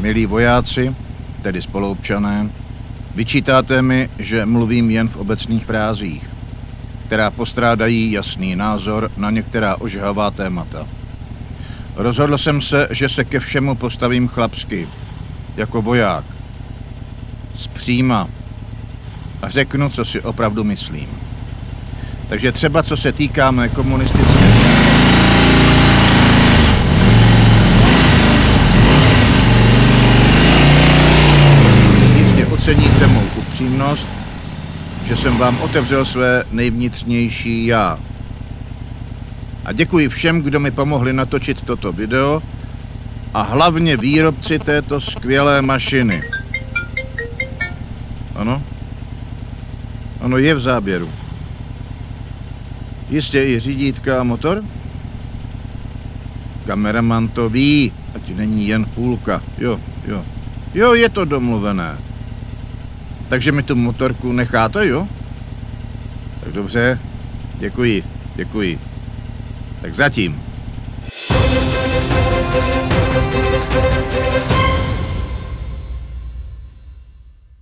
Milí vojáci, tedy spoluobčané, vyčítáte mi, že mluvím jen v obecných frázích, která postrádají jasný názor na některá ožhavá témata. Rozhodl jsem se, že se ke všemu postavím chlapsky, jako voják, zpříma a řeknu, co si opravdu myslím. Takže třeba co se týká mé komunistické Jistě oceníte mou upřímnost, že jsem vám otevřel své nejvnitřnější já. A děkuji všem, kdo mi pomohli natočit toto video a hlavně výrobci této skvělé mašiny. Ano? Ano, je v záběru. Jistě i řídítka a motor? Kameraman to ví, ať není jen půlka. Jo, jo. Jo, je to domluvené. Takže mi tu motorku necháte, jo? Tak dobře, děkuji, děkuji. Tak zatím.